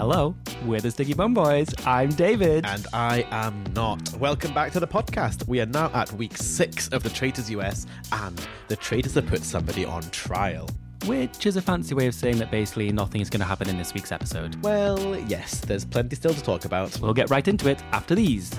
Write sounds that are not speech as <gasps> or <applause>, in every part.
Hello, we're the Sticky Bun Boys. I'm David. And I am not. Welcome back to the podcast. We are now at week six of the Traitors US, and the traitors have put somebody on trial. Which is a fancy way of saying that basically nothing is going to happen in this week's episode. Well, yes, there's plenty still to talk about. We'll get right into it after these.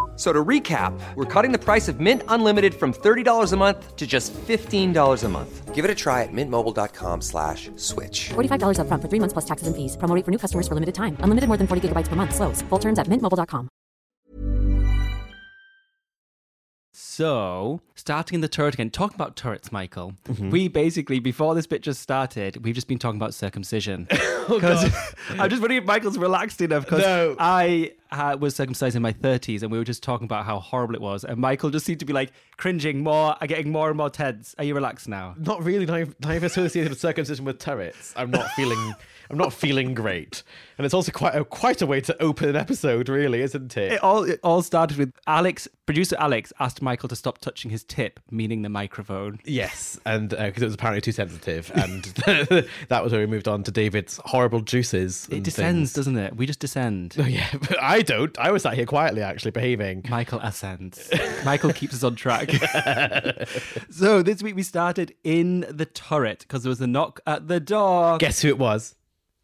F- So to recap, we're cutting the price of Mint Unlimited from $30 a month to just $15 a month. Give it a try at mintmobile.com slash switch. $45 upfront for three months plus taxes and fees. Promo rate for new customers for limited time. Unlimited more than 40 gigabytes per month. Slows. Full terms at mintmobile.com. So, starting in the turret again, talking about turrets, Michael. Mm-hmm. We basically, before this bit just started, we've just been talking about circumcision. <laughs> Oh, <laughs> Because <laughs> I'm just wondering if Michael's relaxed enough because No. I uh, was circumcised in my 30s and we were just talking about how horrible it was. And Michael just seemed to be like cringing more, uh, getting more and more tense. Are you relaxed now? Not really, not even, not even associated with circumcision with turrets. I'm not feeling. I'm not feeling great, and it's also quite a quite a way to open an episode, really, isn't it? It all it all started with Alex, producer Alex, asked Michael to stop touching his tip, meaning the microphone. Yes, and because it was apparently too sensitive, and <laughs> that was where we moved on to David's horrible juices. It descends, things. doesn't it? We just descend. Oh, yeah, <laughs> but I don't. I was sat here quietly, actually behaving. Michael ascends. Michael keeps us on track. <laughs> so this week we started in the turret because there was a knock at the door. Guess who it was?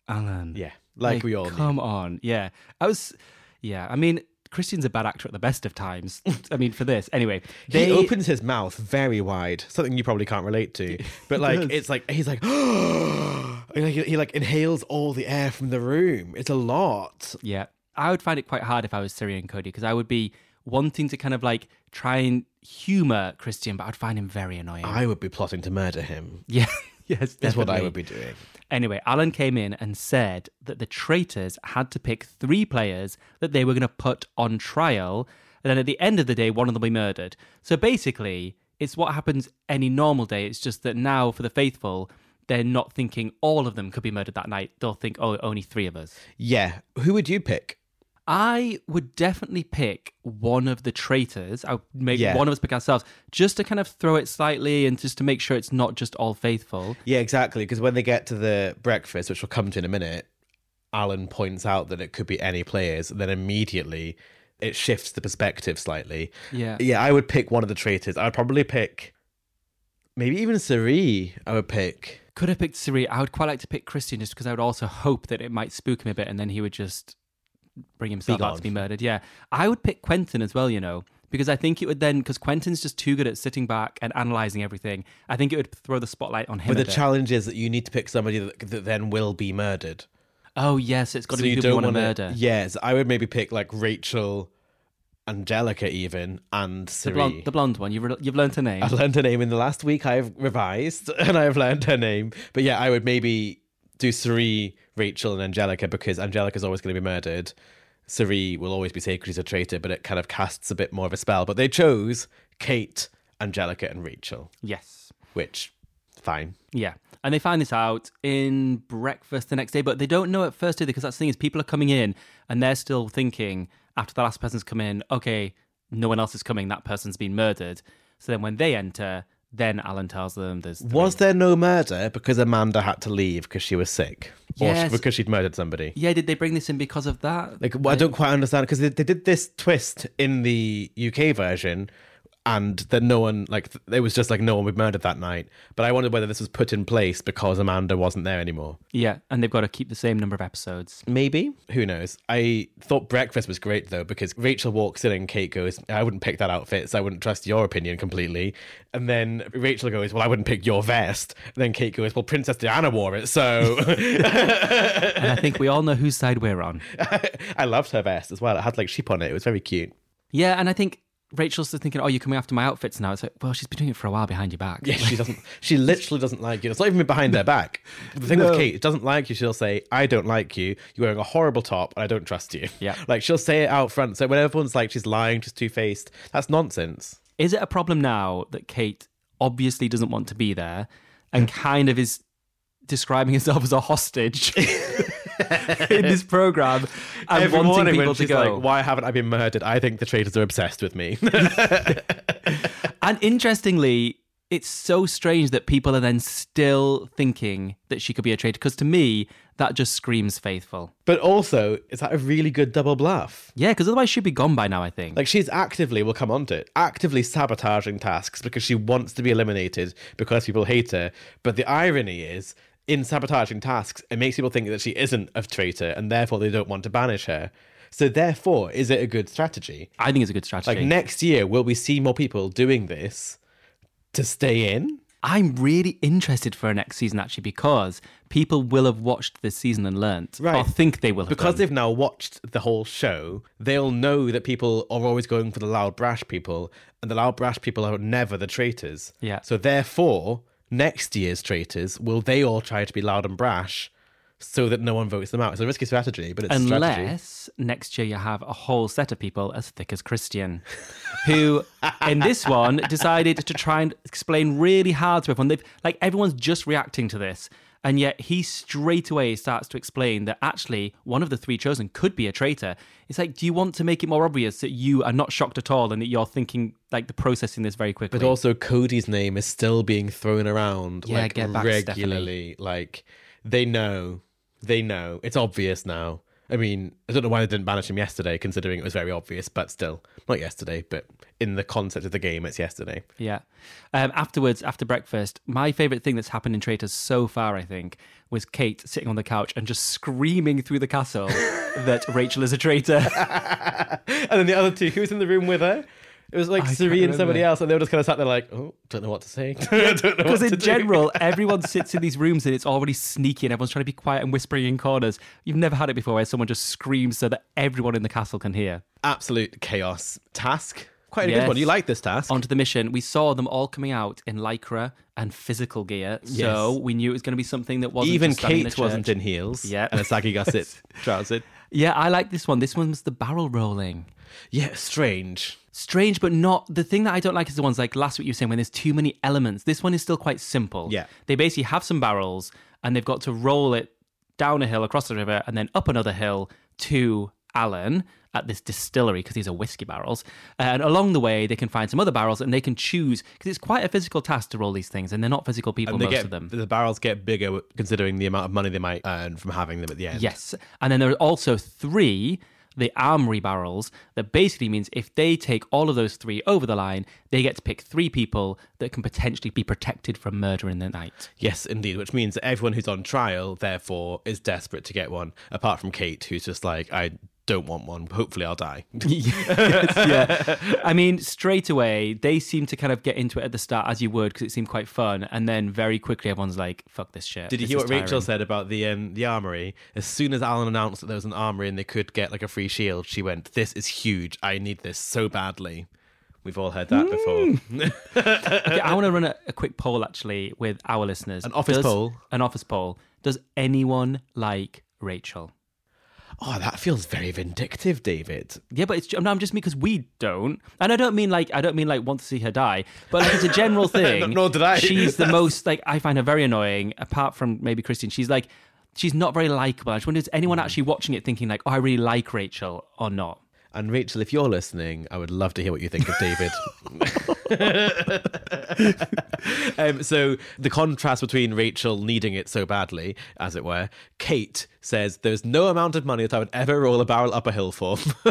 Alan. Yeah, like we all knew. Come on. Yeah. I was yeah, I mean Christian's a bad actor at the best of times. I mean, for this. Anyway, <laughs> He opens his mouth very wide, something you probably can't relate to. <laughs> But like, it's like he's like, <gasps> like he, he like inhales all the air from the room. It's a lot. Yeah. I would find it quite hard if I was Cirie and Cody because I would be wanting to kind of like try and humor Christian, but I'd find him very annoying. I would be plotting to murder him. yeah. <laughs> yes, That's what I would be doing. Anyway, Alan came in and said that the traitors had to pick three players that they were going to put on trial. And then at the end of the day, one of them will be murdered. So basically, it's what happens any normal day. It's just that now, for the faithful, they're not thinking all of them could be murdered that night. They'll think, oh, only three of us. Yeah. Who would you pick? I would definitely pick one of the traitors. I would make Yeah. one of us pick ourselves just to kind of throw it slightly and just to make sure it's not just all faithful. Yeah, exactly. Because when they get to the breakfast, which we'll come to in a minute, Alan points out that it could be any players. And then immediately it shifts the perspective slightly. Yeah. Yeah, I would pick one of the traitors. I'd probably pick maybe even Cirie. I would pick. Could have picked Cirie. I would quite like to pick Christian just because I would also hope that it might spook him a bit and then he would just bring himself out to be murdered. Yeah. I would pick Quentin as well, you know, because I think it would then, because Quentin's just too good at sitting back and analysing everything, I think it would throw the spotlight on him. But the bit. challenge is that you need to pick somebody that, that then will be murdered. oh, yes, it's got to So be you people don't want to murder. Yes, I would maybe pick like Rachel, Angelica, even, and The blonde, the blonde one. You've, re- you've learned her name. I've learned her name in the last week. I've revised <laughs> and I've learned her name. But yeah, I would maybe do Cirie, Rachel, and Angelica because Angelica's always going to be murdered. Cirie will always be sacred, she's a traitor, but it kind of casts a bit more of a spell. But they chose Kate, Angelica, and Rachel, yes. which fine. Yeah. And they find this out in breakfast the next day, but they don't know at first, do they? Because that's the thing is people are coming in and they're still thinking after the last person's come in, okay, no one else is coming, that person's been murdered. So then when they enter, then Alan tells them there's three. Was there no murder because Amanda had to leave because she was sick? Or because she'd murdered somebody? Yeah, did they bring this in because of that? Like, I don't quite understand because they, they did this twist in the UK version, and that no one like it was just like no one would murdered that night. But I wondered whether this was put in place because Amanda wasn't there anymore. Yeah, and they've got to keep the same number of episodes. Maybe who knows? I thought breakfast was great though because Rachel walks in and Kate goes, "I wouldn't pick that outfit, so I wouldn't trust your opinion completely." And then Rachel goes, "Well, I wouldn't pick your vest." And then Kate goes, "Well, Princess Diana wore it, so." <laughs> And I think we all know whose side we're on. <laughs> I loved her vest as well. It had like sheep on it. It was very cute. Yeah, and I think Rachel's just thinking, oh, you're coming after my outfits now. It's like, well, she's been doing it for a while behind your back. Yeah, she doesn't. She literally doesn't like you. It's not even behind their back. The thing with Kate, it doesn't like you. She'll say, "I don't like you. You're wearing a horrible top, and I don't trust you." Yeah. <laughs> like she'll say it out front. So when everyone's like she's lying, she's two faced, that's nonsense. Is it a problem now that Kate obviously doesn't want to be there and kind of is describing herself as a hostage <laughs> <laughs> in this program and Every wanting morning people when to she's go? like, "Why haven't I been murdered?" I think the traitors are obsessed with me. <laughs> And interestingly, it's so strange that people are then still thinking that she could be a traitor because to me, that just screams faithful. but also, is that a really good double bluff? Yeah, because otherwise she'd be gone by now, I think. Like she's actively, we'll come on to it, actively sabotaging tasks because she wants to be eliminated because people hate her. But the irony is, in sabotaging tasks, it makes people think that she isn't a traitor and therefore they don't want to banish her. So therefore, is it a good strategy? I think it's a good strategy. Like next year, will we see more people doing this to stay in? I'm really interested for a next season actually because people will have watched this season and learnt, Right. or think they will have Because done. they've now watched the whole show, they'll know that people are always going for the loud, brash people, and the loud, brash people are never the traitors. Yeah. So therefore, next year's traitors will they all try to be loud and brash, so that no one votes them out? It's a risky strategy, but it's a strategy. Unless next year you have a whole set of people as thick as Christian, who in this one decided to try and explain really hard to everyone. They've like everyone's just reacting to this, and yet he straight away starts to explain that actually one of the three chosen could be a traitor. It's like, do you want to make it more obvious that you are not shocked at all and that you're thinking like the processing this very quickly? But also, Cody's name is still being thrown around Yeah, like regularly. Like they know, they know. It's obvious now. I mean, I don't know why they didn't banish him yesterday, considering it was very obvious. But still, not yesterday, but in the concept of the game, it's yesterday. Yeah. Um, afterwards, after breakfast, my favourite thing that's happened in Traitors so far, I think, was Kate sitting on the couch and just screaming through the castle <laughs> that Rachel is a traitor. <laughs> and then the other two, who was in the room with her? It was like I Cirie and somebody else, and they were just kind of sat there like, "Oh, don't know what to say." <laughs> Because <laughs> in general, <laughs> everyone sits in these rooms and it's already sneaky and everyone's trying to be quiet and whispering in corners. You've never had it before where someone just screams so that everyone in the castle can hear. absolute chaos task. Quite a Yes. good one. You like this task? Onto the mission, we saw them all coming out in lycra and physical gear, so we knew it was going to be something that wasn't Even Kate wasn't in heels. Yeah. and a saggy gusset trouser. Yeah, I like this one. This one was the barrel rolling. Yeah, strange. strange, but not the thing that I don't like is the ones like last week you were saying when there's too many elements. This one is still quite simple. Yeah. They basically have some barrels and they've got to roll it down a hill across the river and then up another hill to Alan at this distillery because these are whiskey barrels. And along the way, they can find some other barrels and they can choose because it's quite a physical task to roll these things and they're not physical people, most get of them. the barrels get bigger considering the amount of money they might earn from having them at the end. Yes. And then there are also three, the armory barrels, that basically means if they take all of those three over the line, they get to pick three people that can potentially be protected from murder in the night. Yes, indeed. Which means that everyone who's on trial, therefore, is desperate to get one. Apart from Kate, who's just like, I don't want one. Hopefully, I'll die. <laughs> Yes, yeah. I mean, straight away, they seem to kind of get into it at the start as you would because it seemed quite fun. And then very quickly, everyone's like, fuck this shit. Did you This hear what Rachel said about the um, the armory? As soon as Alan announced that there was an armory and they could get like a free shield, she went, "This is huge. I need this so badly." We've all heard that before. <laughs> Okay, I want to run a, a quick poll actually with our listeners. An office Does- poll? An office poll. Does anyone like Rachel? Oh, that feels very vindictive, David. Yeah, but it's no, I'm just me because we don't, and I don't mean like I don't mean like want to see her die, but like it's a general <laughs> thing. Nor did I. She's the most like I find her very annoying. Apart from maybe Christian, she's like she's not very likable. I just wonder is anyone actually watching it thinking like, oh, I really like Rachel or not? And Rachel, if you're listening, I would love to hear what you think of David. <laughs> <laughs> um, so the contrast between Rachel needing it so badly, as it were, Kate says there's no amount of money that I would ever roll a barrel up a hill for. <laughs>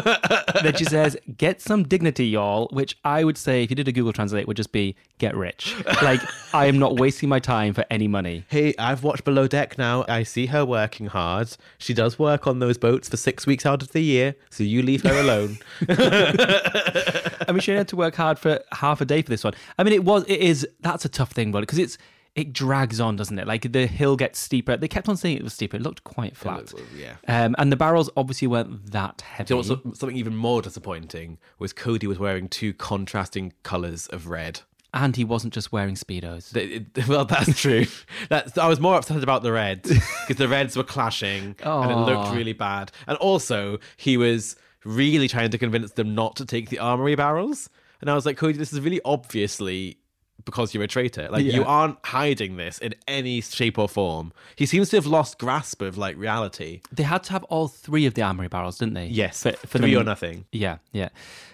then she says, "Get some dignity, y'all," which I would say, if you did a Google Translate, would just be "get rich." Like I am not wasting my time for any money. hey, I've watched Below Deck now. I see her working hard. She does work on those boats for six weeks out of the year, so you leave her alone. <laughs> <laughs> I mean, she had to work hard for half a day for this one. I mean, it was, it is. That's a tough thing, but because it's. It drags on, doesn't it? Like the hill gets steeper. They kept on saying it was steeper. It looked quite flat. looked- yeah. Um, and the barrels obviously weren't that heavy. You know something even more disappointing was Cody was wearing two contrasting colours of red. and he wasn't just wearing speedos. It- <laughs> Well, that's true. That's, I was more upset about the reds because the reds were clashing <laughs> and it looked really bad. And also, he was really trying to convince them not to take the armory barrels. And I was like, Cody, this is really obviously because you're a traitor. Like, you aren't hiding this in any shape or form. He seems to have lost grasp of like reality. They had to have all three of the armory barrels, didn't they? Yes, For, for three them- or nothing. Yeah, yeah.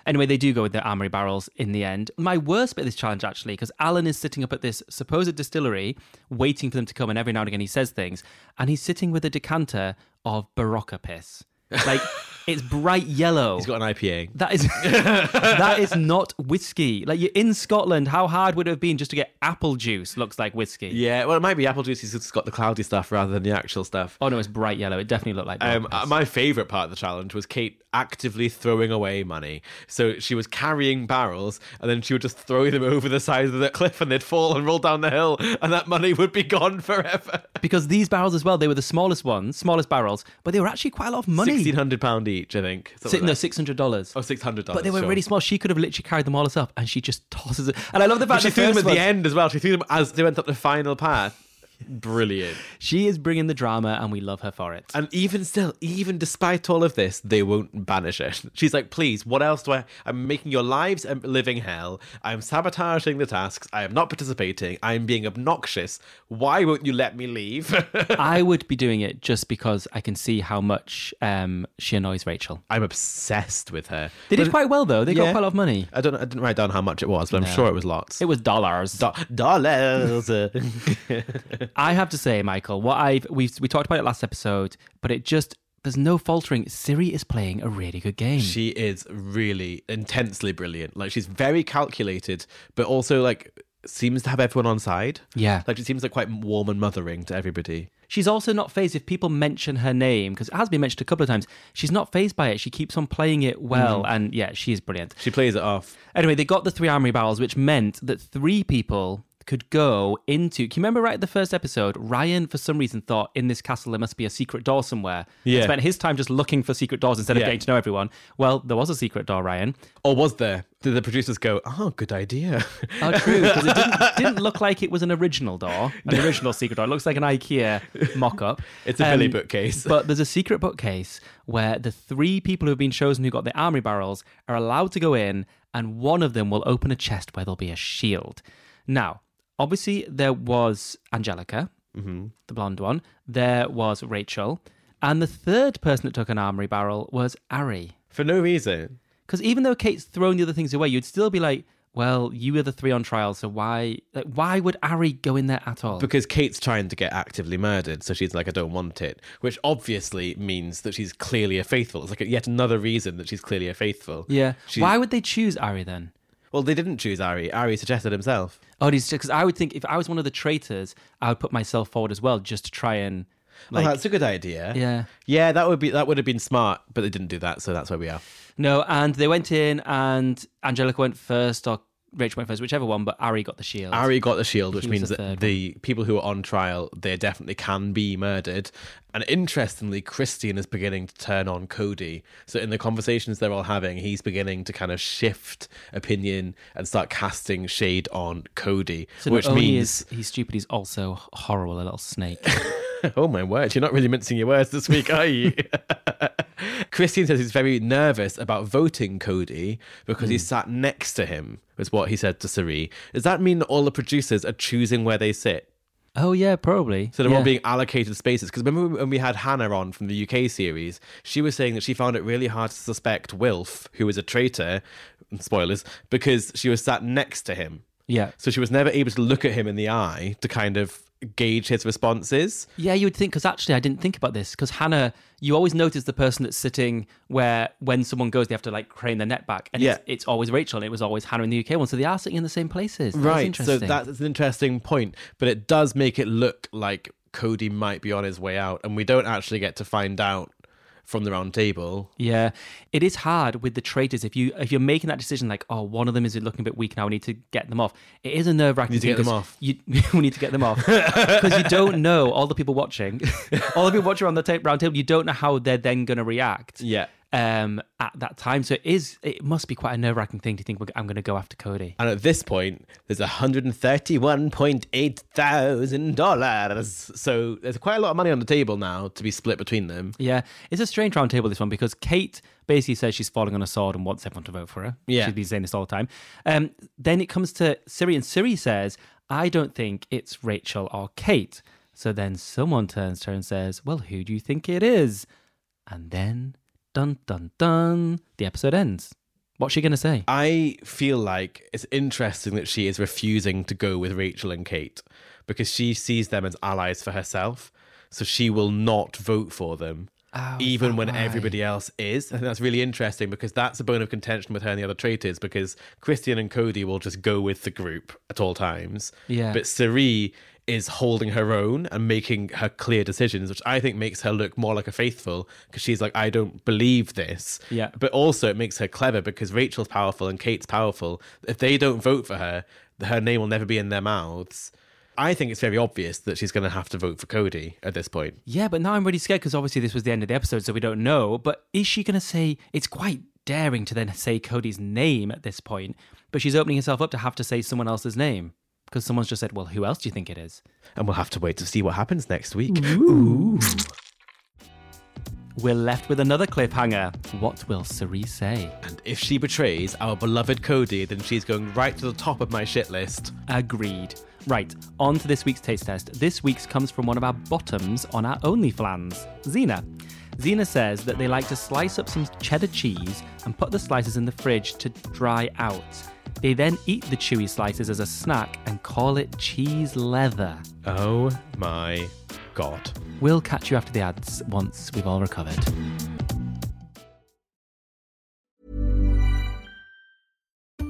Anyway, they do go with the armory barrels in the end. My worst bit of this challenge, actually, because Alan is sitting up at this supposed distillery, waiting for them to come, and every now and again he says things, and he's sitting with a decanter of Berocca piss. Like, <laughs> it's bright yellow. He's got an IPA. That is <laughs> that is not whiskey. Like you're in Scotland, how hard would it have been just to get apple juice? Looks like whiskey. Yeah, well, it might be apple juice. He's just got the cloudy stuff rather than the actual stuff. Oh no, it's bright yellow. It definitely looked like. Um, Berocca my favorite part of the challenge was Kate actively throwing away money. So she was carrying barrels, and then she would just throw them <laughs> over the side of the cliff, and they'd fall and roll down the hill, and that money would be gone forever. because these barrels as well, they were the smallest ones, smallest barrels, but they were actually quite a lot of money. Sixteen hundred pound each, I think. Something no, like six hundred dollars. Oh, six hundred dollars. But they were sure. really small. She could have literally carried them all herself, and she just tosses it. And I love the But fact she the threw them at the end as well. She threw them as they went up the final path. Brilliant. She is bringing the drama, and we love her for it. And even still, even despite all of this, they won't banish it. <laughs> She's like, please, what else do I? I'm making your lives a living hell. I'm sabotaging the tasks. I am not participating. I'm being obnoxious. Why won't you let me leave? <laughs> I would be doing it just because I can see how much um, she annoys Rachel. I'm obsessed with her. They did But- quite well though. They got quite a lot of money. I don't. I didn't write down how much it was, but I'm sure it was lots. It was dollars. Do- dollars. <laughs> I have to say, Michael, what I've we we talked about it last episode, but it just there's no faltering. Cirie is playing a really good game. she is really intensely brilliant. Like she's very calculated, but also like seems to have everyone on side. Yeah. Like she seems like quite warm and mothering to everybody. She's also not phased if people mention her name because it has been mentioned a couple of times. She's not phased by it. She keeps on playing it well, mm-hmm. and yeah, she is brilliant. She plays it off. Anyway, they got the three armory barrels, which meant that three people could go into. Can you remember right at the first episode? Ryan, for some reason, thought in this castle there must be a secret door somewhere. and Yeah. spent his time just looking for secret doors instead of Yeah. getting to know everyone. Well, there was a secret door, Ryan. Or was there? Did the producers go, oh, good idea? Oh, true, because it didn't, <laughs> didn't look like it was an original door, an original secret door. It looks like an IKEA mock-up. <laughs> It's a Billy um, bookcase. But there's a secret bookcase where the three people who have been chosen who got the armory barrels are allowed to go in, and one of them will open a chest where there'll be a shield. Now, obviously, there was Angelica, Mm-hmm. the blonde one. There was Rachel, and the third person that took an armory barrel was Arie. For no reason. Because even though Kate's thrown the other things away, you'd still be like, well, you were the three on trial, so why like, why would Arie go in there at all? Because Kate's trying to get actively murdered, so she's like, I don't want it. Which obviously means that she's clearly a faithful. It's like yet another reason that she's clearly a faithful. yeah. She- Why would they choose Arie then? Well, they didn't choose Arie. Arie suggested himself. Oh, because I would think if I was one of the traitors, I would put myself forward as well, just to try and oh, like, oh, that's a good idea. yeah. Yeah, that would be that would have been smart, but they didn't do that, so that's where we are. No, and they went in, and Angelica went first, or Rachel went first, whichever one. But Arie got the shield. Arie got the shield, which means the that the people who are on trial, they definitely can be murdered. And interestingly, Christian is beginning to turn on Cody. So in the conversations they're all having, he's beginning to kind of shift opinion and start casting shade on Cody, so which only oh, means, is he's stupid, he's also horrible, a little snake. <laughs> oh my word, you're not really mincing your words this week, are you? <laughs> <laughs> Christian says he's very nervous about voting Cody because he hmm. sat next to him, is what he said to Cirie. Does that mean that all the producers are choosing where they sit? Oh yeah, probably. So they're yeah. all being allocated spaces. Because remember when we had Hannah on from the UK series, she was saying that she found it really hard to suspect Wilf, who was a traitor, spoilers, because she was sat next to him. Yeah. So she was never able to look at him in the eye to kind of gauge his responses. Yeah, you would think because actually I didn't think about this because Hannah, you always notice the person that's sitting where when someone goes they have to like crane their neck back, and Yeah. it's, it's always Rachel and it was always Hannah in the UK one, so they are sitting in the same places. That's right. So that's an interesting point, but it does make it look like Cody might be on his way out, and we don't actually get to find out from the round table. Yeah, it is hard with the traitors if you if you're making that decision like oh one of them is looking a bit weak now we need to get them off. It is a nerve wracking. Need to get them off. You <laughs> we need to get them off because you don't know all the people watching, <laughs> all the people watching on the ta- round table. You don't know how they're then going to react. Yeah. Um, at that time, so it is. It must be quite a nerve wracking thing to think I'm going to go after Cody. And at this point, there's $131.8 thousand. So there's quite a lot of money on the table now to be split between them. Yeah, it's a strange round table this one because Kate basically says she's falling on a sword and wants everyone to vote for her. Yeah. she's been saying this all the time. Um, then it comes to Siri, and Siri says, "I don't think it's Rachel or Kate." So then someone turns to her and says, "Well, who do you think it is?" And then, dun dun dun, the episode ends. What's she gonna say? I feel like it's interesting that she is refusing to go with Rachel and Kate because she sees them as allies for herself. So she will not vote for them. Oh, even when why? everybody else is. I think that's really interesting because that's a bone of contention with her and the other traitors because Christian and Cody will just go with the group at all times. Yeah. But Cirie is holding her own and making her clear decisions, which I think makes her look more like a faithful because she's like, I don't believe this. Yeah. But also it makes her clever because Rachel's powerful and Kate's powerful. If they don't vote for her, her name will never be in their mouths. I think it's very obvious that she's going to have to vote for Cody at this point. Yeah, but now I'm really scared because obviously this was the end of the episode, so we don't know. But is she going to say it's quite daring to then say Cody's name at this point? But she's opening herself up to have to say someone else's name because someone's just said, "Well, who else do you think it is?" And we'll have to wait to see what happens next week. Ooh, We're left with another cliffhanger. What will Cirie say? And if she betrays our beloved Cody, then she's going right to the top of my shit list. Agreed. Right, on to this week's taste test. This week's comes from one of our bottoms on our OnlyFlans, Xena. Xena says that they like to slice up some cheddar cheese and put the slices in the fridge to dry out. They then eat the chewy slices as a snack and call it cheese leather. Oh my god. We'll catch you after the ads once we've all recovered.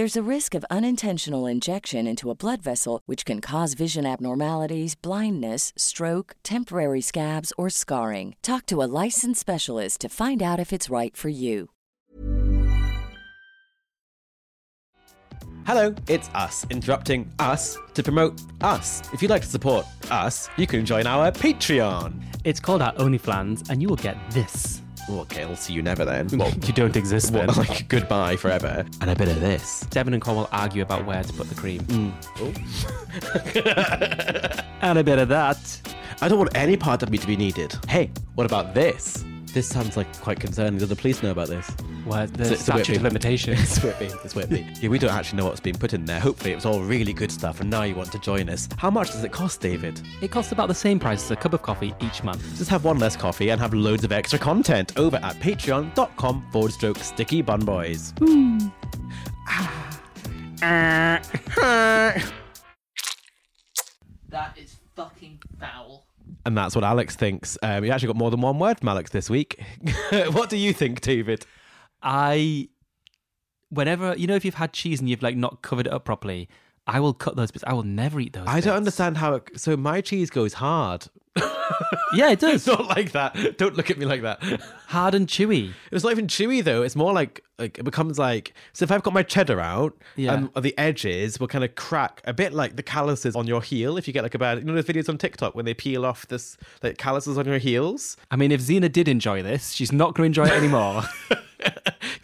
There's a risk of unintentional injection into a blood vessel, which can cause vision abnormalities, blindness, stroke, temporary scabs, or scarring. Talk to a licensed specialist to find out if it's right for you. Hello, it's us, interrupting us to promote us. If you'd like to support us, you can join our Patreon. It's called our OnlyFlans, and you will get this. Okay, I'll see you never then. Well, you don't exist then. Well, like goodbye forever. And a bit of this. Devon and Cornwall argue about where to put the cream. Mm. <laughs> <laughs> and a bit of that. I don't want any part of me to be needed. Hey, what about this? This sounds like quite concerning. Do the police know about this? Where the It's a- <laughs> it's a statute of limitations. It's Whitby. It's Whitby. yeah, we don't actually know what's been put in there. Hopefully, it was all really good stuff, and now you want to join us. How much does it cost, David? It costs about the same price as a cup of coffee each month. Just have one less coffee and have loads of extra content over at patreon.com forward stroke sticky bun boys. <laughs> <laughs> That is fucking foul. And that's what Alex thinks. Um, you actually got more than one word from Alex this week. <laughs> what do you think, David? I, whenever, you know, if you've had cheese and you've like not covered it up properly, I will cut those bits. I will never eat those. I don't understand how. It, so my cheese goes hard. Yeah, it does. <laughs> Not like that. Don't look at me like that. Hard and chewy. It's not even chewy though. It's more like like it becomes like so. If I've got my cheddar out, Yeah. Um, and the edges will kind of crack a bit like the calluses on your heel. If you get like a bad, you know, those videos on TikTok when they peel off this like calluses on your heels, I mean, if Xena did enjoy this, she's not going to enjoy it anymore. <laughs>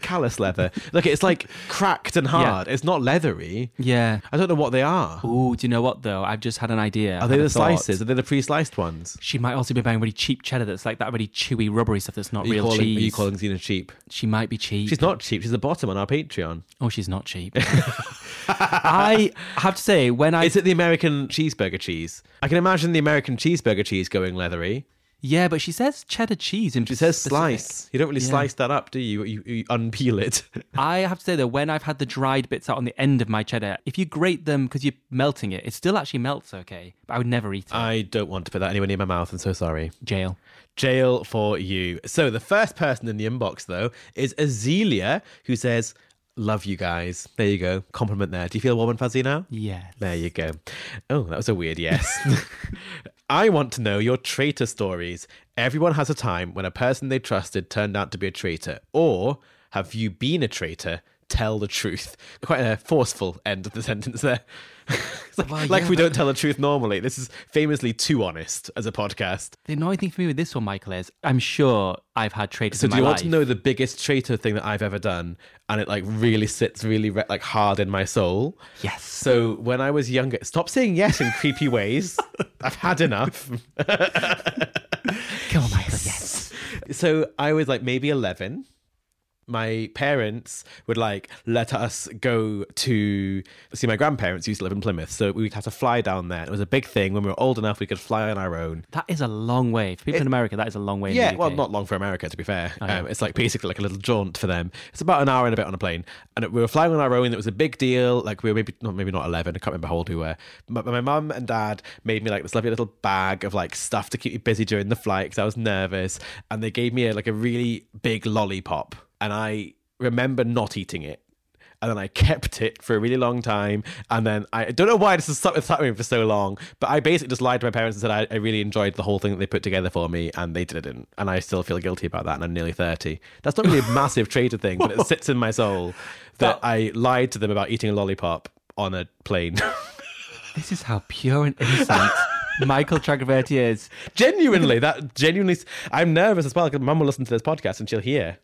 callus leather. Look, it's like cracked and hard. It's not leathery. yeah. I don't know what they are. Oh, do you know what though? I've just had an idea. Are they the thought. slices? Are they the pre-sliced ones? She might also be buying really cheap cheddar that's like that really chewy, rubbery stuff that's not you, real calling, cheese. are you calling Xena cheap? she might be cheap. She's not cheap. She's the bottom on our Patreon. Oh, she's not cheap. <laughs> I have to say, when I Is it the American cheeseburger cheese? I can imagine the American cheeseburger cheese going leathery. Yeah, but she says cheddar cheese and It says slice. You don't really Yeah. slice that up, do you? You, you unpeel it. <laughs> I have to say though, when I've had the dried bits out on the end of my cheddar, if you grate them because you're melting it, it still actually melts okay. But I would never eat it. I don't want to put that anywhere near my mouth. I'm so sorry. Jail. Jail for you. So the first person in the inbox though is Azealia, who says, "Love you guys." There you go. Compliment there. Do you feel warm and fuzzy now? Yes. There you go. Oh, that was a weird yes. <laughs> <laughs> I want to know your traitor stories. Everyone has a time when a person they trusted turned out to be a traitor. Or have you been a traitor? Tell the truth. <laughs> Quite a forceful end of the <laughs> sentence there. <laughs> Like, Well, like we don't tell the truth normally. This is famously too honest as a podcast. The annoying thing for me with this one, Michael, is I'm sure I've had traitors So do you life. want to know the biggest traitor thing that I've ever done? And it like really sits really re- like hard in my soul. Yes. So when I was younger, stop saying yes in creepy <laughs> ways. I've had enough. Come on, Michael. Yes. So I was like maybe 11. My parents would like let us go to see my grandparents used to live in Plymouth. So we'd have to fly down there. It was a big thing. When we were old enough, we could fly on our own. That is a long way. For people in America, that is a long way. Yeah, well, not long for America, to be fair. yeah. um, it's like basically like a little jaunt for them. It's about an hour and a bit on a plane, and we were flying on our own. It was a big deal. Like we were maybe not maybe not eleven. I can't remember how old we were. But my mum and dad made me like this lovely little bag of like stuff to keep me busy during the flight because I was nervous, and they gave me a, like a really big lollipop, and I remember not eating it. And then I kept it for a really long time. And then I don't know why this is something that's me for so long, but I basically just lied to my parents and said I, I really enjoyed the whole thing that they put together for me, and they didn't. And I still feel guilty about that, and I'm nearly 30. That's not really a <laughs> massive traitor thing, but it sits in my soul <laughs> that I lied to them about eating a lollipop on a plane. <laughs> This is how pure and innocent Michael Chakraverty is. genuinely, that genuinely, I'm nervous as well because mum will listen to this podcast and she'll hear.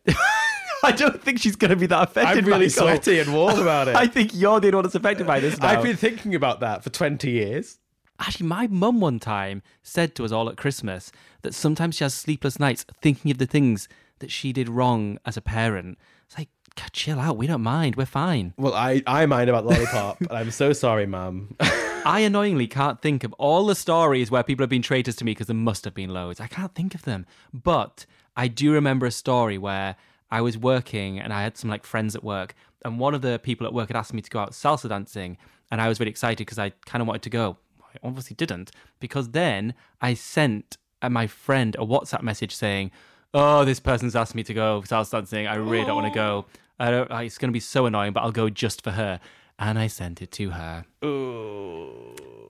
I don't think she's going to be that affected. I'm really Michael. sweaty and warm about it. <laughs> I think you're the one that's affected by this now. I've been thinking about that for 20 years. Actually, my mum one time said to us all at Christmas that sometimes she has sleepless nights thinking of the things that she did wrong as a parent. It's like, God, chill out. We don't mind. We're fine. Well, I, I mind about lollipop, and I'm so sorry, mum. <laughs> I annoyingly can't think of all the stories where people have been traitors to me because there must have been loads. I can't think of them. But I do remember a story where I was working and I had some like friends at work, and one of the people at work had asked me to go out salsa dancing, and I was really excited because I kind of wanted to go. I obviously didn't because then I sent uh, my friend a WhatsApp message saying, "Oh, this person's asked me to go salsa dancing. I really don't want to go. I don't, it's going to be so annoying, but I'll go just for her." And I sent it to her.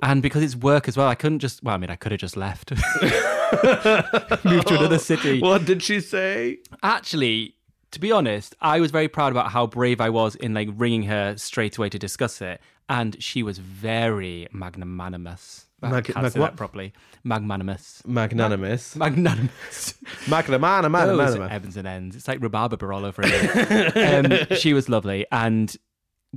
And because it's work as well, I couldn't just. Well, I mean, I could have just left, <laughs> moved to another city. <laughs> what did she say? Actually, To be honest, I was very proud about how brave I was in like ringing her straight away to discuss it, and she was very magnanimous. I Mag- can't mag- say what? that properly. Magnanimous. Magnanimous. Magnanimous. <laughs> Magnanimous. Those Magnanimous. Evans and ends. It's like rhubarber all over again. <laughs> um, she was lovely, and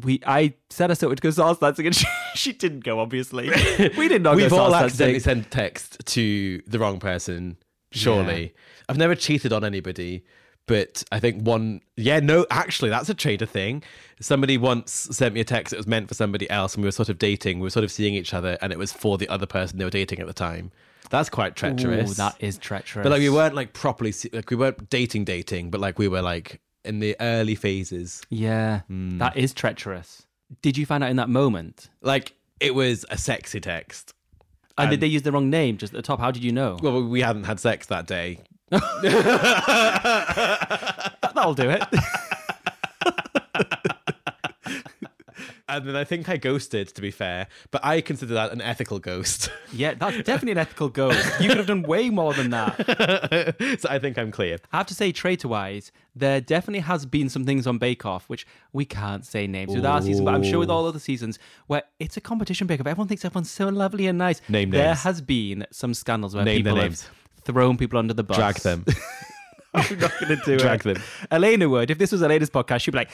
we. I set us up to go salsa dancing, and <laughs> she, she didn't go. Obviously, we did not We've go all accidentally sent text to the wrong person, surely. I've never cheated on anybody, but I think one, yeah, no, actually, that's a trader thing. Somebody once sent me a text that was meant for somebody else, and we were sort of dating, we were sort of seeing each other, and it was for the other person they were dating at the time. That's quite treacherous. Ooh, that is treacherous. But like, we weren't like properly, se- like, we weren't dating, dating, but like, we were like in the early phases. Yeah, Hmm. that is treacherous. Did you find out in that moment? Like, it was a sexy text. And, did they use the wrong name just at the top? How did you know? Well, we hadn't had sex that day. That'll do it. And then I think I ghosted, to be fair, but I consider that an ethical ghost. yeah, that's definitely an ethical ghost. You could have done way more than that. <laughs> so I think I'm clear. I have to say, traitor wise, there definitely has been some things on Bake Off, which we can't say names with our season, but I'm sure with all other seasons where it's a competition Bake Off. Everyone thinks everyone's so lovely and nice. Name There names. has been some scandals where Name their people have names. Thrown people under the bus. Drag them. <laughs> I'm not going to do Drag it. them. Elena would. If this was Elena's podcast, she'd be like,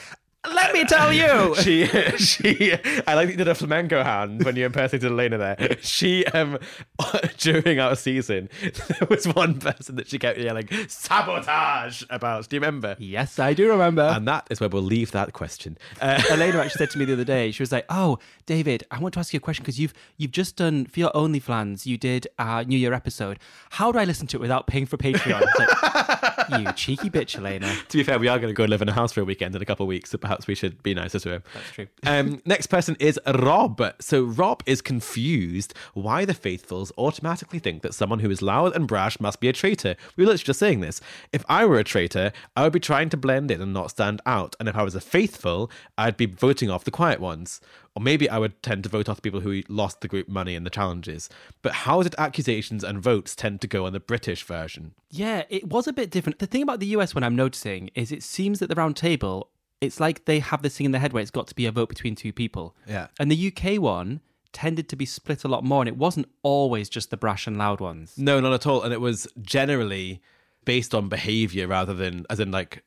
let me tell you. <laughs> she, she, I like that you did a flamenco hand when you impersonated Elena there. She, um, <laughs> during our season, <laughs> there was one person that she kept yelling sabotage about. Do you remember? yes, I do remember. And that is where we'll leave that question. Uh, Elena actually said to me the other day, she was like, "Oh, David, I want to ask you a question because you've you've just done for your only OnlyFlans, you did a New Year episode. How do I listen to it without paying for Patreon?" Like, you cheeky bitch, Elena. to be fair, we are going to go live in a house for a weekend in a couple of weeks, so perhaps we should be nicer to him. That's true. <laughs> Um, next person is Rob. So Rob is confused why the faithfuls automatically think that someone who is loud and brash must be a traitor. We were literally just saying this. If I were a traitor, I would be trying to blend in and not stand out. And if I was a faithful, I'd be voting off the quiet ones. Or maybe I would tend to vote off the people who lost the group money in the challenges. But how did accusations and votes tend to go on the British version? Yeah, it was a bit different. The thing about the US, when I'm noticing, is it seems that the round table, it's like they have this thing in their head where it's got to be a vote between two people. Yeah. And the UK one tended to be split a lot more, and it wasn't always just the brash and loud ones. No, not at all. And it was generally based on behavior rather than, as in like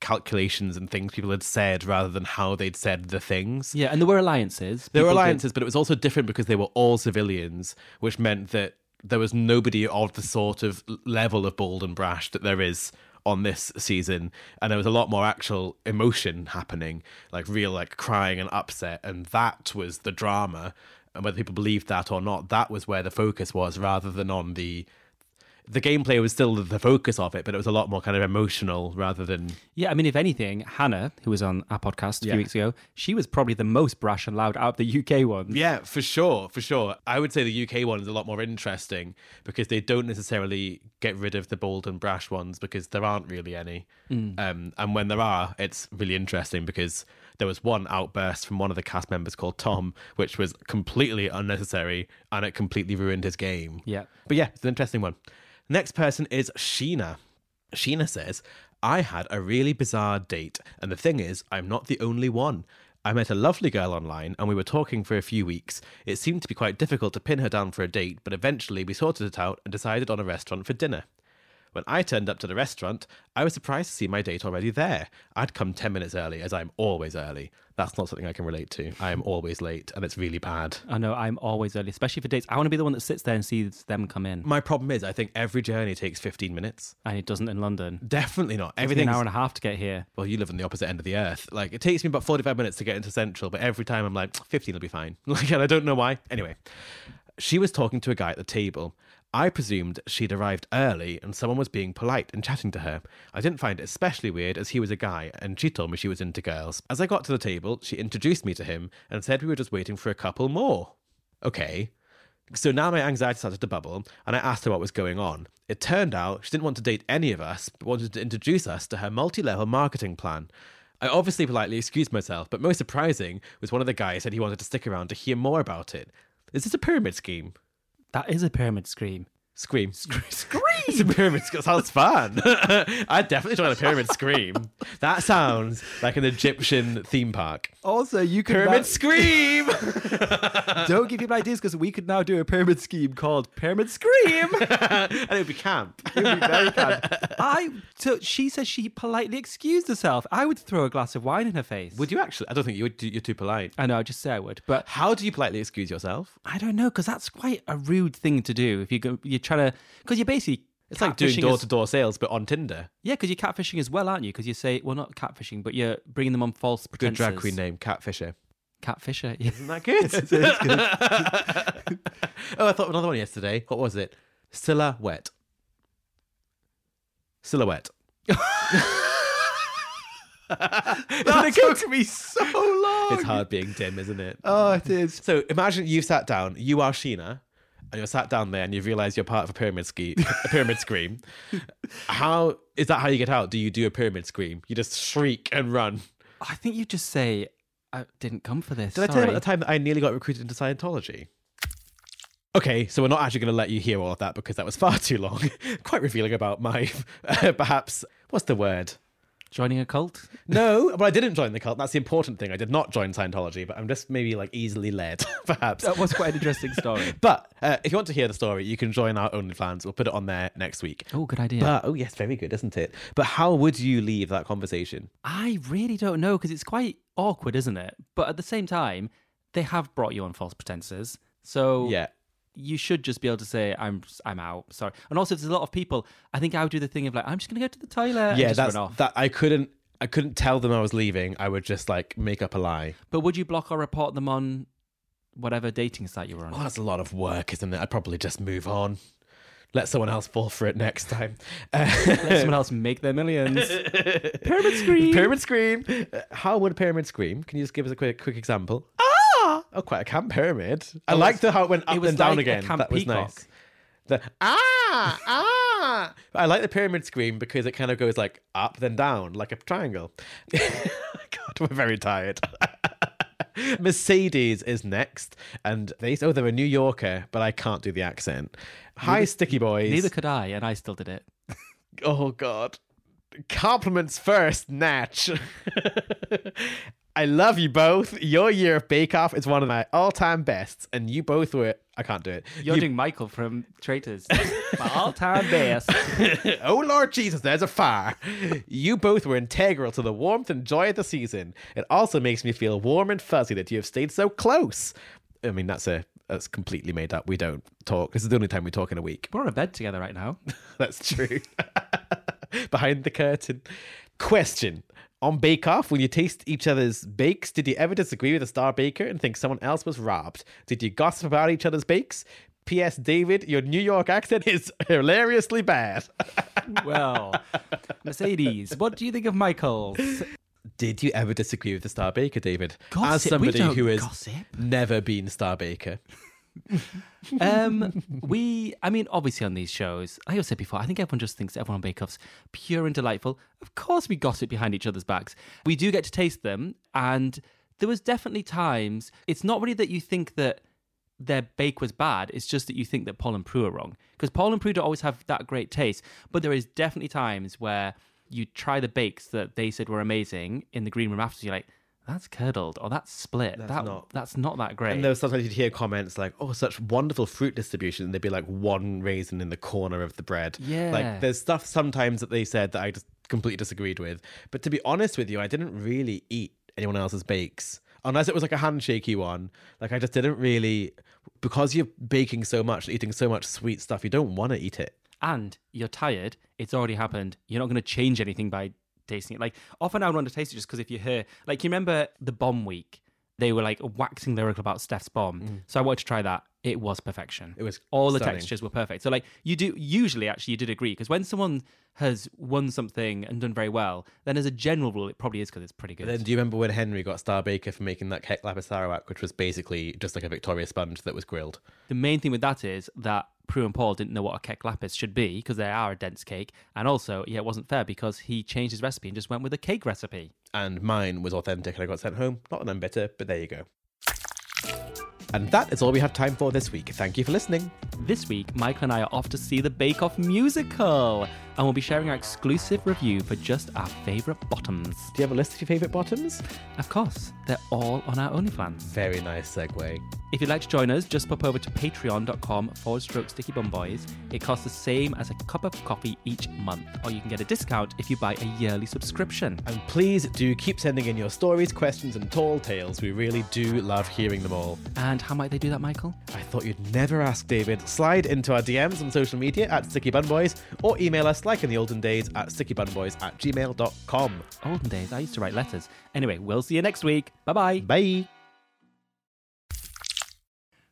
calculations and things people had said rather than how they'd said the things. Yeah, and there were alliances. There were People did- alliances, but it was also different because they were all civilians, which meant that there was nobody of the sort of level of bold and brash that there is on this season and there was a lot more actual emotion happening like real like crying and upset and that was the drama. And whether people believed that or not that was where the focus was rather than on the the gameplay was still the focus of it but it was a lot more kind of emotional rather than Yeah, I mean, if anything, Hannah, who was on our podcast a Yeah. few weeks ago, she was probably the most brash and loud out of the UK ones. Yeah, for sure, for sure. I would say the UK one is a lot more interesting because they don't necessarily get rid of the bold and brash ones because there aren't really any. Um, and when there are, it's really interesting because there was one outburst from one of the cast members called Tom, which was completely unnecessary and it completely ruined his game. Yeah. But yeah, it's an interesting one. Next person is Sheena. Sheena says, I had a really bizarre date, and the thing is, I'm not the only one. I met a lovely girl online and we were talking for a few weeks. It seemed to be quite difficult to pin her down for a date, but eventually we sorted it out and decided on a restaurant for dinner. When I turned up to the restaurant, I was surprised to see my date already there. I'd come 10 minutes early, as I'm always early. That's not something I can relate to. I am always late, and it's really bad. I know I'm always early, especially for dates. I want to be the one that sits there and sees them come in, My problem is, I think every journey takes 15 minutes. and it doesn't in London. Definitely not. Everything an hour and a half to get here. well, you live on the opposite end of the earth. Like it takes me about forty-five minutes to get into Central, but every time I'm like, fifteen will be fine. <laughs> Like, and I don't know why. Anyway, she was talking to a guy at the table. I presumed she'd arrived early and someone was being polite and chatting to her. I didn't find it especially weird as he was a guy and she told me she was into girls. As I got to the table, she introduced me to him and said we were just waiting for a couple more. Okay. So now my anxiety started to bubble, and I asked her what was going on. It turned out she didn't want to date any of us, but wanted to introduce us to her multi level marketing plan. I obviously politely excused myself, but most surprising was one of the guys said he wanted to stick around to hear more about it. Is this a pyramid scheme? That is a pyramid scheme. Scream. Scream. <laughs> It's a pyramid scream. Sounds fun. <laughs> I'd definitely join a pyramid scream. That sounds like an Egyptian theme park. Also, you could Pyramid now- scream. <laughs> don't give people ideas because we could now do a pyramid scheme called Pyramid Scream. and it would be camp. It would be very fun. I so she says she politely excused herself. I would throw a glass of wine in her face. Would you actually? I don't think you would. You're too polite. I know, I'd just say I would, but How do you politely excuse yourself? I don't know because that's quite a rude thing to do. If you go, you're trying to because you're basically It's like doing door to door sales, but on Tinder. Yeah, because you're catfishing as well, aren't you? Because you say, well, not catfishing, but you're bringing them on false Good pretenses. drag queen name, Catfisher. Catfisher. Yeah. Isn't that good? <laughs> <laughs> oh, I thought of another one yesterday. What was it? Silhouette. Silhouette. <laughs> that took me so long. It's hard being dim, isn't it? Oh, it is. So imagine you sat down, you are Sheena, and you're sat down there and you realize you're part of a pyramid scheme, a pyramid scream. <laughs> How is that how you get out? Do you do a pyramid scream? You just shriek and run. I think you just say, I didn't come for this. Did I tell you about the time that I nearly got recruited into Scientology? Okay, so we're not actually going to let you hear all of that because that was far too long. <laughs> Quite revealing about my, <laughs> perhaps, what's the word? Joining a cult? <laughs> No, but I didn't join the cult. That's the important thing. I did not join Scientology, but I'm just maybe like easily led, <laughs> perhaps. That was quite an interesting story. <laughs> But uh, if you want to hear the story, you can join our OnlyFlans. We'll put it on there next week. Oh, good idea. But oh yes, very good, isn't it? But how would you leave that conversation? I really don't know because it's quite awkward, isn't it? But at the same time, they have brought you on false pretenses. So Yeah. You should just be able to say, I'm I'm out. Sorry. And also, if there's a lot of people, I think I would do the thing of like, I'm just going to go to the toilet and yeah, just that's run off. that. I couldn't. I couldn't tell them I was leaving. I would just like make up a lie. But would you block or report them on whatever dating site you were on? Oh, that's a lot of work, isn't it? I'd probably just move on. Let someone else fall for it next time. Uh, <laughs> Let someone else make their millions. <laughs> Pyramid scream. pyramid scream. Uh, How would a pyramid scream? Can you just give us a quick quick example? Ah! Oh, quite a camp pyramid. I Oh, liked the how it went up it and down like again. camp that was peacock. nice. The ah ah. I like the pyramid scream because it kind of goes like up then down, like a triangle. <laughs> God, we're very tired. <laughs> Mercedes is next, and they oh they're a New Yorker, but I can't do the accent. Hi, sticky boys. Neither could I, and I still did it. Oh God. Compliments first, Natch. <laughs> I love you both. Your year of Bake Off is one of my all-time bests, and you both were. I can't do it. You're You- doing Michael from Traitors. <laughs> My all-time best. <laughs> oh Lord Jesus, there's a fire. You both were integral to the warmth and joy of the season. It also makes me feel warm and fuzzy that you have stayed so close. I mean, that's a that's completely made up. We don't talk. This is the only time we talk in a week. We're on a bed together right now. <laughs> That's true. Behind the curtain. Question. On Bake Off, when you taste each other's bakes, did you ever disagree with a star baker and think someone else was robbed? Did you gossip about each other's bakes? P.S. David, your New York accent is <laughs> hilariously bad. <laughs> Well, Mercedes, what do you think of Michael's? Did you ever disagree with the star baker, David? As Gossip? We somebody who has gossip. never been star baker. <laughs> Um, we, I mean, obviously on these shows, like I said before, I think everyone just thinks everyone on Bake Off's pure and delightful. Of course, we gossip behind each other's backs. We do get to taste them, and there was definitely times. It's not really that you think that their bake was bad. It's just that you think that Paul and Prue are wrong because Paul and Prue don't always have that great taste. But there is definitely times where you try the bakes that they said were amazing in the green room afterwards. You're like, that's curdled or that's split. That's that, not- That's not that great. And there was sometimes you'd hear comments like, "Oh, such wonderful fruit distribution," and there'd be like one raisin in the corner of the bread. Yeah. like there's stuff sometimes that they said that I just completely disagreed with. But to be honest with you, I didn't really eat anyone else's bakes unless it was like a handshakey one. Like I just didn't really because you're baking so much, eating so much sweet stuff. You don't want to eat it. and you're tired, it's already happened. You're not going to change anything by tasting it. Like often I would want to taste it just because if you hear, like you remember the bomb week, they were like waxing lyrical about Steph's bomb. So I wanted to try that. It was perfection. Mm. It was all the textures were perfect. So like you do usually actually you did agree because when someone has won something and done very well, then as a general rule it probably is because it's pretty good. But then, do you remember when Henry got Star Baker for making that cake lapis sarawak, which was basically just like a Victoria sponge that was grilled? The main thing with that is that Prue and Paul didn't know what a cake lapis should be because they are a dense cake, and also yeah, it wasn't fair because he changed his recipe and just went with a cake recipe. And mine was authentic and I got sent home. Not that I'm bitter, but there you go. And that is all we have time for this week. Thank you for listening. This week, Michael and I are off to see the Bake Off musical, and we'll be sharing our exclusive review for just our favourite bottoms. Do you have a list of your favourite bottoms? Of course, they're all on our OnlyFlans. Very nice segue. If you'd like to join us, just pop over to patreon.com forward stroke sticky bun boys. It costs the same as a cup of coffee each month, or you can get a discount if you buy a yearly subscription. And please do keep sending in your stories, questions, and tall tales. We really do love hearing them all. And how might they do that, Michael? I thought you'd never ask, David. Slide into our DMs on social media at Sticky Bun Boys or email us like in the olden days at stickybunboys at gmail.com. Olden days, I used to write letters. Anyway, we'll see you next week. Bye bye. Bye.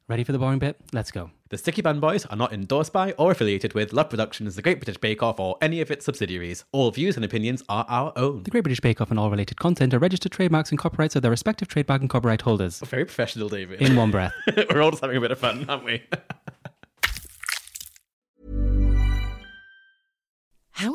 Ready for the boring bit? Let's go. The Sticky Bun Boys are not endorsed by or affiliated with Love Productions, The Great British Bake Off, or any of its subsidiaries. All views and opinions are our own. The Great British Bake Off and all related content are registered trademarks and copyrights of their respective trademark and copyright holders. Very professional, David. In one breath. <laughs> We're all just having a bit of fun, aren't we? <laughs>